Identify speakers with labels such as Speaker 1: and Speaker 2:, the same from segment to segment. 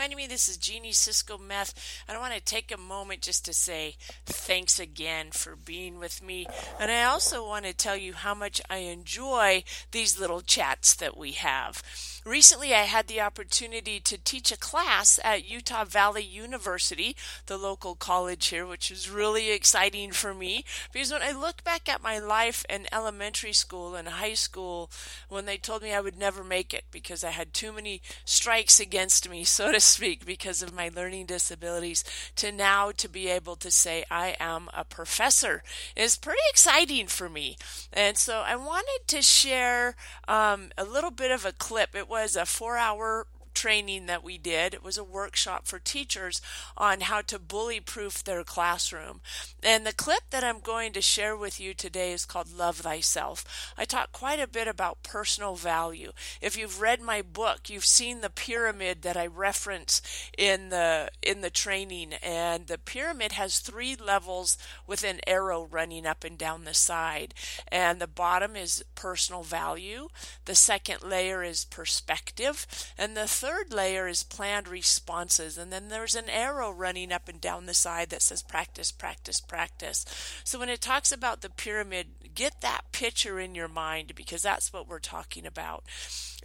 Speaker 1: joining me. This is Jeannie Cisco Meth, and I want to take a moment just to say thanks again for being with me. And I also want to tell you how much I enjoy these little chats that we have. Recently, I had the opportunity to teach a class at Utah Valley University, the local college here, which is really exciting for me because when I look back at my life in elementary school and high school, when they told me I would never make it because I had too many strikes against me, so to speak, because of my learning disabilities, to now to be able to say I am a professor is pretty exciting for me. And so I wanted to share um, a little bit of a clip. It was a four hour training that we did. It was a workshop for teachers on how to bully proof their classroom. And the clip that I'm going to share with you today is called Love Thyself. I talk quite a bit about personal value. If you've read my book, you've seen the pyramid that I reference in the in the training and the pyramid has three levels with an arrow running up and down the side. And the bottom is personal value, the second layer is perspective, and the third layer is planned responses. And then there's an arrow running up and down the side that says practice, practice, practice. So when it talks about the pyramid, get that picture in your mind because that's what we're talking about.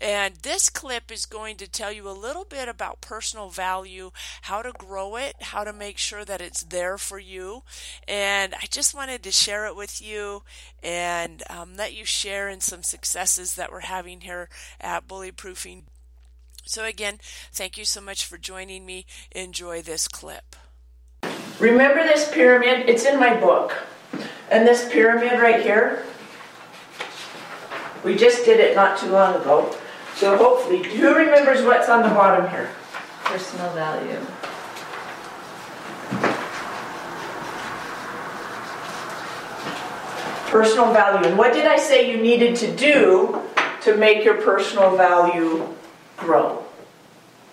Speaker 1: And this clip is going to tell you a little bit about personal value, how to grow it, how to make sure that it's there for you. And I just wanted to share it with you and um, let you share in some successes that we're having here at Bully Proofing so, again, thank you so much for joining me. Enjoy this clip.
Speaker 2: Remember this pyramid? It's in my book. And this pyramid right here, we just did it not too long ago. So, hopefully, who remembers what's on the bottom here?
Speaker 3: Personal value.
Speaker 2: Personal value. And what did I say you needed to do to make your personal value grow.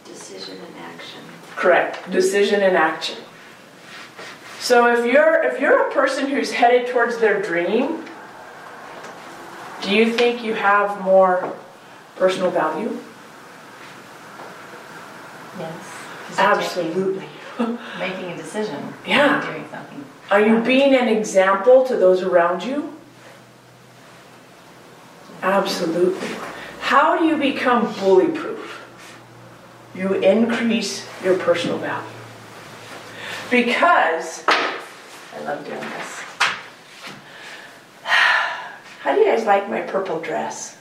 Speaker 3: Decision and action.
Speaker 2: Correct. Decision and action. So if you're if you're a person who's headed towards their dream, do you think you have more personal value?
Speaker 3: Yes.
Speaker 2: Absolutely.
Speaker 3: Making, making a decision.
Speaker 2: Yeah.
Speaker 3: Doing something.
Speaker 2: Are you being an example to those around you? Absolutely. How do you become bully proof? You increase your personal value. Because, I love doing this. How do you guys like my purple dress?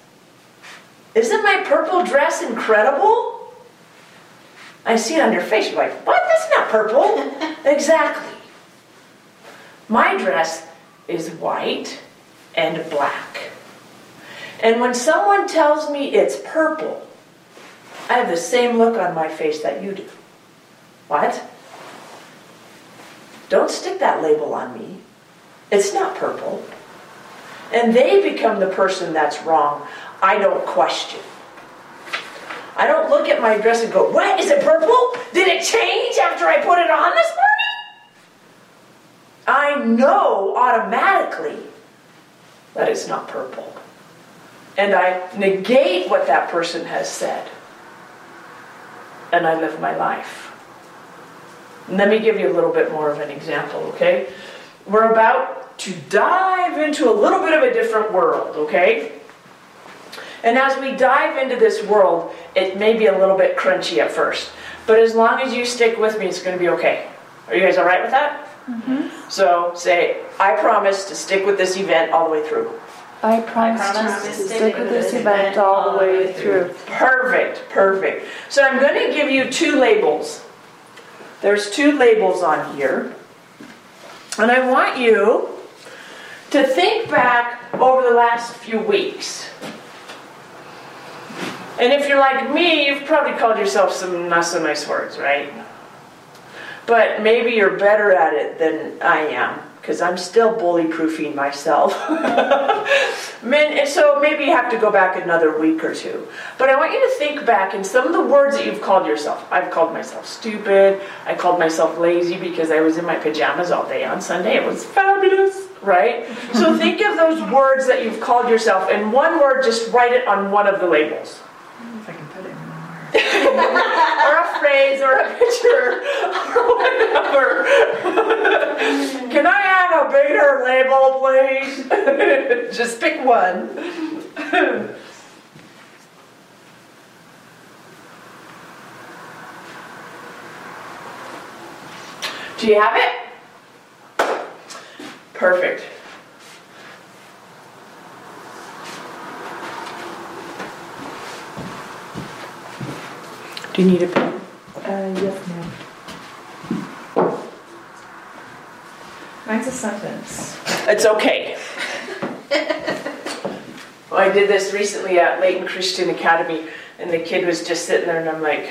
Speaker 2: Isn't my purple dress incredible? I see it on your face. You're like, what? That's not purple. exactly. My dress is white and black. And when someone tells me it's purple, I have the same look on my face that you do. What? Don't stick that label on me. It's not purple. And they become the person that's wrong. I don't question. I don't look at my dress and go, What? Is it purple? Did it change after I put it on this morning? I know automatically that it's not purple and I negate what that person has said, and I live my life. let me give you a little bit more of an example, okay? We're about to dive into a little bit of a different world, okay? And as we dive into this world, it may be a little bit crunchy at first, but as long as you stick with me, it's going to be okay. Are you guys all right with that? Mm-hmm. So say, I promise to stick with this event all the way through.
Speaker 4: I promise, I promise to, to stick with this event all the way through.
Speaker 2: Perfect, perfect. So I'm going to give you two labels. There's two labels on here. And I want you to think back over the last few weeks. And if you're like me, you've probably called yourself some not so nice words, right? But maybe you're better at it than I am because I'm still bully proofing myself. and so maybe you have to go back another week or two. But I want you to think back in some of the words that you've called yourself. I've called myself stupid. I called myself lazy because I was in my pajamas all day on Sunday. It was fabulous, right? so think of those words that you've called yourself, and one word, just write it on one of the labels.
Speaker 3: if I can put it
Speaker 2: or a praise or a picture or whatever. Can I have a bigger label, please? Just pick one. Do you have it? Perfect. Do you need a pen?
Speaker 3: Mine's a sentence.
Speaker 2: It's okay. well, I did this recently at Layton Christian Academy, and the kid was just sitting there, and I'm like,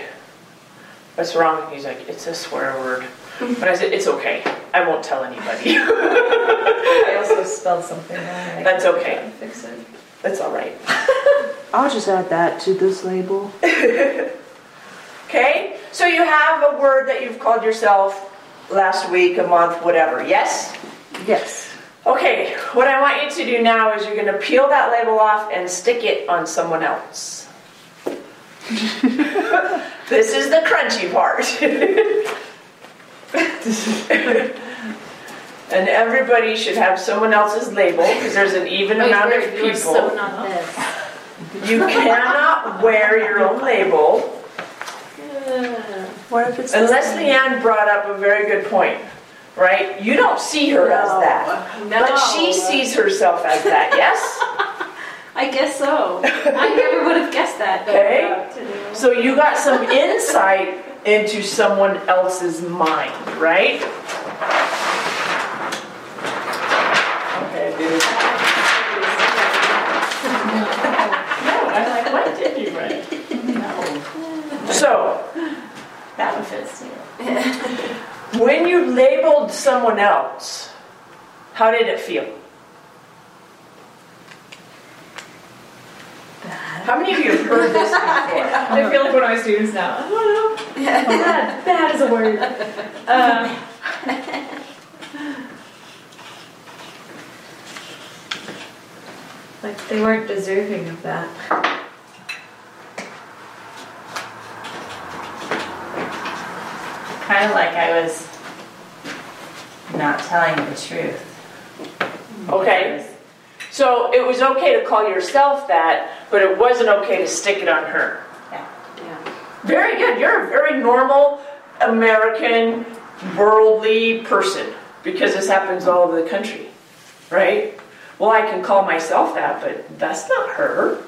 Speaker 2: What's wrong? And he's like, It's a swear word. But I said, It's okay. I won't tell anybody.
Speaker 3: I also spelled something wrong. I
Speaker 2: That's okay.
Speaker 3: Fix it.
Speaker 2: That's all right.
Speaker 4: I'll just add that to this label.
Speaker 2: Okay? So you have a word that you've called yourself last week, a month, whatever. Yes?
Speaker 4: Yes.
Speaker 2: Okay, what I want you to do now is you're going to peel that label off and stick it on someone else. this is the crunchy part. and everybody should have someone else's label because there's an even amount of people.
Speaker 3: so not this.
Speaker 2: You cannot wear your own label
Speaker 4: What if it's
Speaker 2: unless Leanne brought up a very good point, right? You don't see her as that.
Speaker 3: No.
Speaker 2: But she sees herself as that, yes?
Speaker 3: I guess so. I never would have guessed that.
Speaker 2: Okay.
Speaker 3: Uh,
Speaker 2: so you got some insight into someone else's mind, right? Okay, dude. No, I'm like, what did you write? No. So,
Speaker 3: That one fits too.
Speaker 2: when you labeled someone else, how did it feel? How many of you have heard this before?
Speaker 3: I feel like one of my students now. I don't know. Bad. Bad is a word. Um, like they weren't deserving of that.
Speaker 5: Kind of like I was not telling the truth.
Speaker 2: Okay. So it was okay to call yourself that, but it wasn't okay to stick it on her.
Speaker 5: Yeah. yeah.
Speaker 2: Very good. You're a very normal American, worldly person because this happens all over the country, right? Well, I can call myself that, but that's not her.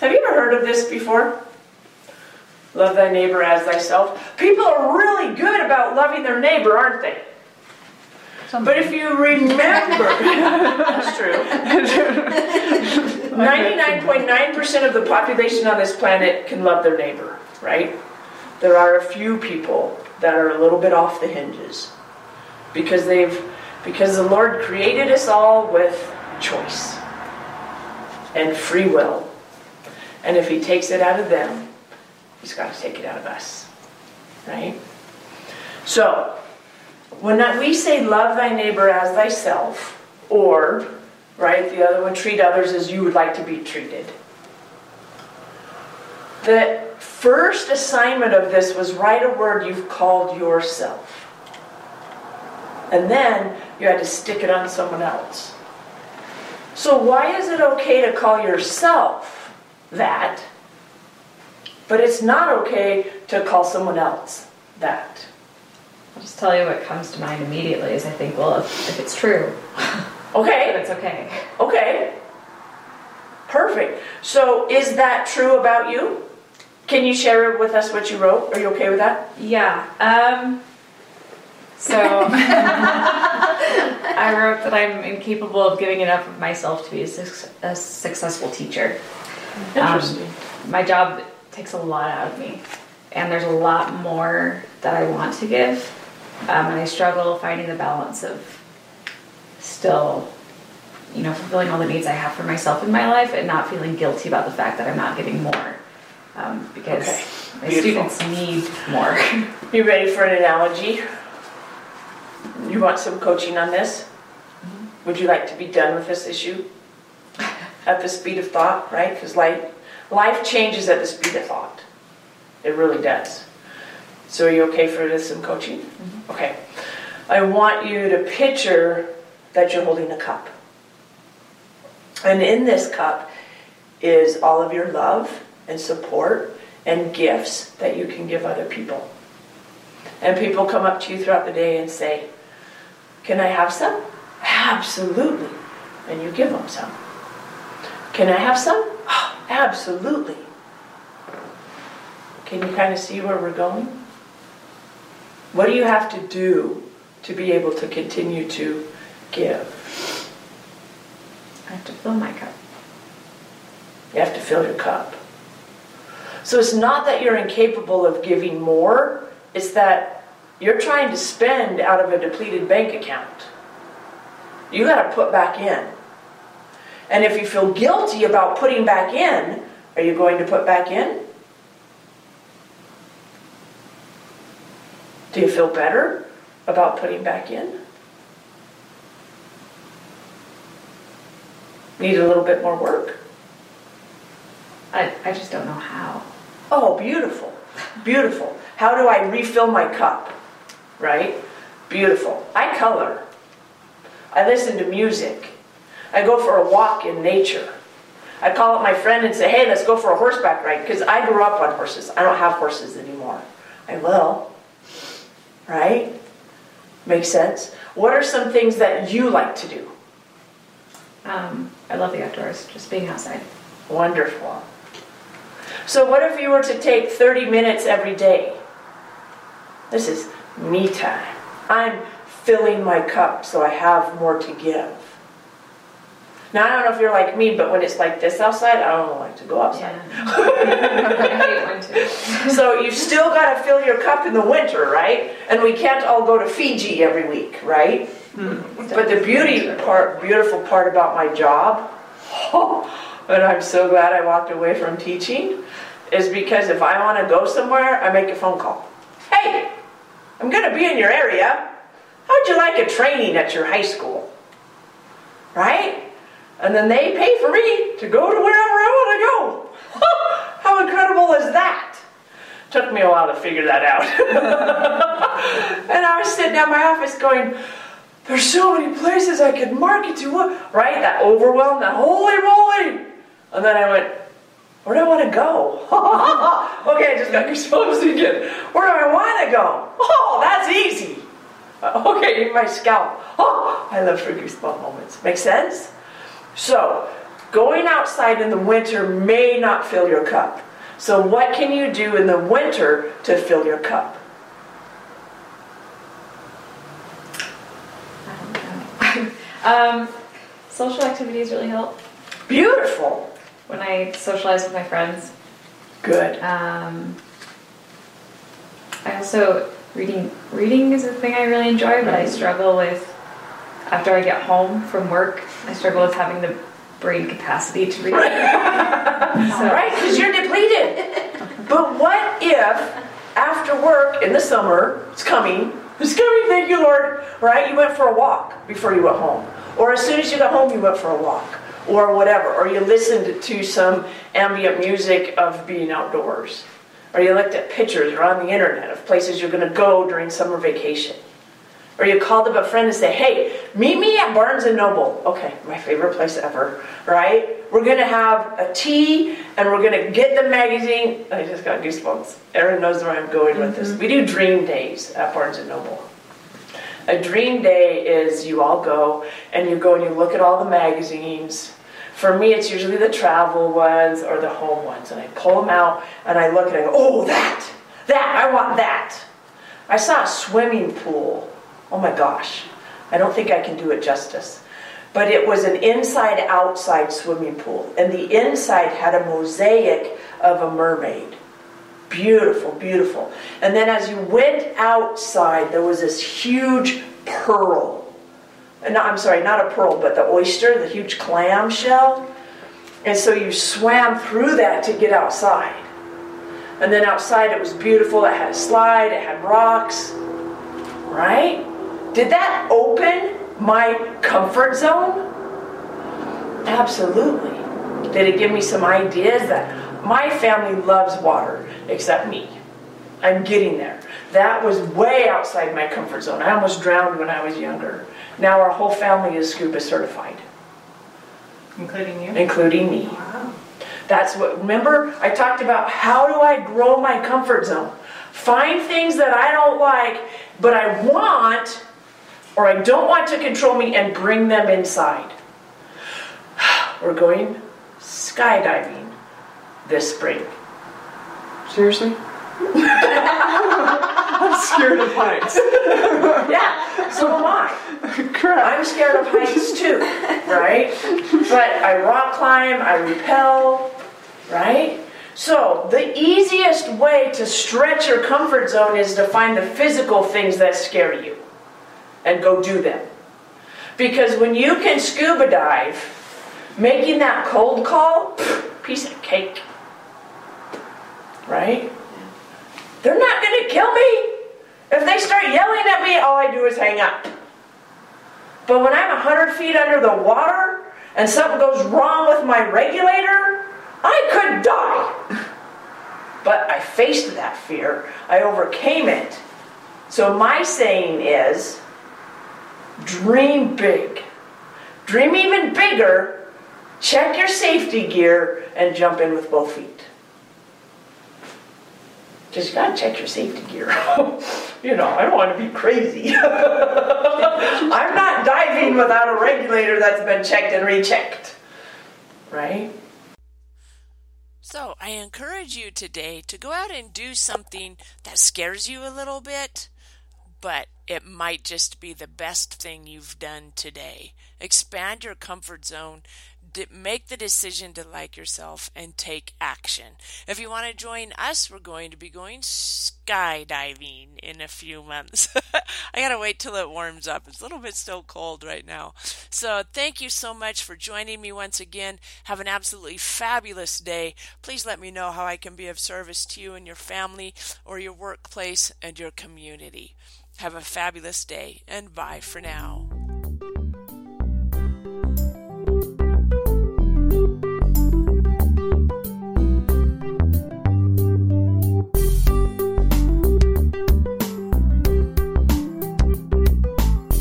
Speaker 2: Have you ever heard of this before? Love thy neighbor as thyself. People are really good about loving their neighbor, aren't they? But if you remember, that's true. 99.9% of the population on this planet can love their neighbor, right? There are a few people that are a little bit off the hinges because they've because the Lord created us all with choice and free will. And if he takes it out of them, he's got to take it out of us. Right? So, when that we say love thy neighbor as thyself, or, right, the other one, treat others as you would like to be treated. The first assignment of this was write a word you've called yourself. And then you had to stick it on someone else. So, why is it okay to call yourself that, but it's not okay to call someone else that?
Speaker 3: I'll just tell you what comes to mind immediately is I think, well, if, if it's true,
Speaker 2: Okay.
Speaker 3: then it's okay.
Speaker 2: Okay. Perfect. So is that true about you? Can you share with us what you wrote? Are you okay with that?
Speaker 3: Yeah. Um, so I wrote that I'm incapable of giving enough of myself to be a, suc- a successful teacher. Um, my job takes a lot out of me, and there's a lot more that I want to give, um, and I struggle finding the balance of still, you know, fulfilling all the needs I have for myself in my life, and not feeling guilty about the fact that I'm not giving more, um, because
Speaker 2: Okay.
Speaker 3: my
Speaker 2: Beautiful.
Speaker 3: students need more.
Speaker 2: You ready for an analogy? You want some coaching on this? Would you like to be done with this issue? At the speed of thought, right? Because life, life changes at the speed of thought. It really does. So are you okay for this some coaching? Mm-hmm. Okay. I want you to picture that you're holding a cup. And in this cup is all of your love and support and gifts that you can give other people. And people come up to you throughout the day and say, Can I have some? Absolutely. And you give them some. Can I have some? Absolutely. Can you kind of see where we're going? What do you have to do to be able to continue to give?
Speaker 3: I have to fill my cup.
Speaker 2: You have to fill your cup. So it's not that you're incapable of giving more, it's that you're trying to spend out of a depleted bank account. You got to put back in. And if you feel guilty about putting back in, are you going to put back in? Do you feel better about putting back in? Need a little bit more work?
Speaker 3: I, I just don't know how.
Speaker 2: Oh, beautiful. Beautiful. How do I refill my cup? Right? Beautiful. I color. I listen to music. I go for a walk in nature. I call up my friend and say, hey, let's go for a horseback ride because I grew up on horses. I don't have horses anymore. I will. Right? Makes sense? What are some things that you like to do?
Speaker 3: Um, I love the outdoors, just being outside.
Speaker 2: Wonderful. So, what if you were to take 30 minutes every day? This is me time. I'm filling my cup so I have more to give. Now, I don't know if you're like me, but when it's like this outside, I don't like to go outside.
Speaker 3: I hate winter.
Speaker 2: So, you've still got to fill your cup in the winter, right? And we can't all go to Fiji every week, right? Hmm. But the beauty part, beautiful part about my job, and I'm so glad I walked away from teaching, is because if I want to go somewhere, I make a phone call. Hey, I'm going to be in your area. How'd you like a training at your high school? Right? And then they pay for me to go to wherever I want to go. How incredible is that? Took me a while to figure that out. and I was sitting at my office going, there's so many places I could market to, right? That overwhelm, that holy moly. And then I went, where do I want to go? okay, I just got goosebumps again. Where do I want to go? Oh, that's easy. Okay, my scalp. Oh, I love for goosebump moments. Make sense? So, going outside in the winter may not fill your cup. So, what can you do in the winter to fill your cup?
Speaker 3: I don't know. um, social activities really help.
Speaker 2: Beautiful.
Speaker 3: When I socialize with my friends,
Speaker 2: Good.
Speaker 3: Um, I also reading reading is a thing I really enjoy, but I struggle with after I get home from work. I struggle with having the brain capacity to read. so,
Speaker 2: Right, because you're depleted. But what if after work in the summer, it's coming, it's coming, thank you, Lord, right? You went for a walk before you went home. Or as soon as you got home, you went for a walk. Or whatever. Or you listened to some ambient music of being outdoors. Or you looked at pictures or on the internet of places you're going to go during summer vacation. Or you called up a friend and say, hey, meet me at Barnes & Noble. Okay, my favorite place ever, right? We're gonna have a tea and we're gonna get the magazine. I just got goosebumps. Erin knows where I'm going with this. Mm-hmm. We do dream days at Barnes & Noble. A dream day is you all go and you go and you look at all the magazines. For me, it's usually the travel ones or the home ones. And I pull them out and I look and I go, oh, that, that, I want that. I saw a swimming pool. Oh my gosh. I don't think I can do it justice. But it was an inside outside swimming pool. And the inside had a mosaic of a mermaid. Beautiful, beautiful. And then as you went outside, there was this huge pearl. No, I'm sorry, not a pearl, but the oyster, the huge clam shell. And so you swam through that to get outside. And then outside it was beautiful. It had a slide, it had rocks. Right? Did that open my comfort zone? Absolutely. Did it give me some ideas that my family loves water, except me? I'm getting there. That was way outside my comfort zone. I almost drowned when I was younger. Now our whole family is scuba certified,
Speaker 5: Including you?
Speaker 2: including me.
Speaker 5: Wow.
Speaker 2: That's what, remember, I talked about how do I grow my comfort zone? Find things that I don't like, but I want, or I don't want to control me, and bring them inside. We're going skydiving this spring.
Speaker 4: Seriously? I'm scared of heights.
Speaker 2: Yeah, so am I.
Speaker 4: Crap.
Speaker 2: I'm scared of heights too, right? But I rock climb, I rappel, right? So, the easiest way to stretch your comfort zone is to find the physical things that scare you and go do them. Because when you can scuba dive, making that cold call, piece of cake. Right? They're not going to kill me. If they start yelling at me, all I do is hang up. But when I'm 100 feet under the water and something goes wrong with my regulator, I could die. But I faced that fear, I overcame it. So my saying is dream big. Dream even bigger, check your safety gear, and jump in with both feet. Just gotta check your safety gear. you know, I don't want to be crazy. I'm not diving without a regulator that's been checked and rechecked. Right?
Speaker 1: So, I encourage you today to go out and do something that scares you a little bit, but it might just be the best thing you've done today. Expand your comfort zone, make the decision to like yourself, and take action. If you want to join us, we're going to be going skydiving in a few months. I gotta wait till it warms up. It's a little bit still cold right now. So, thank you so much for joining me once again. Have an absolutely fabulous day. Please let me know how I can be of service to you and your family or your workplace and your community. Have a fabulous day and bye for now.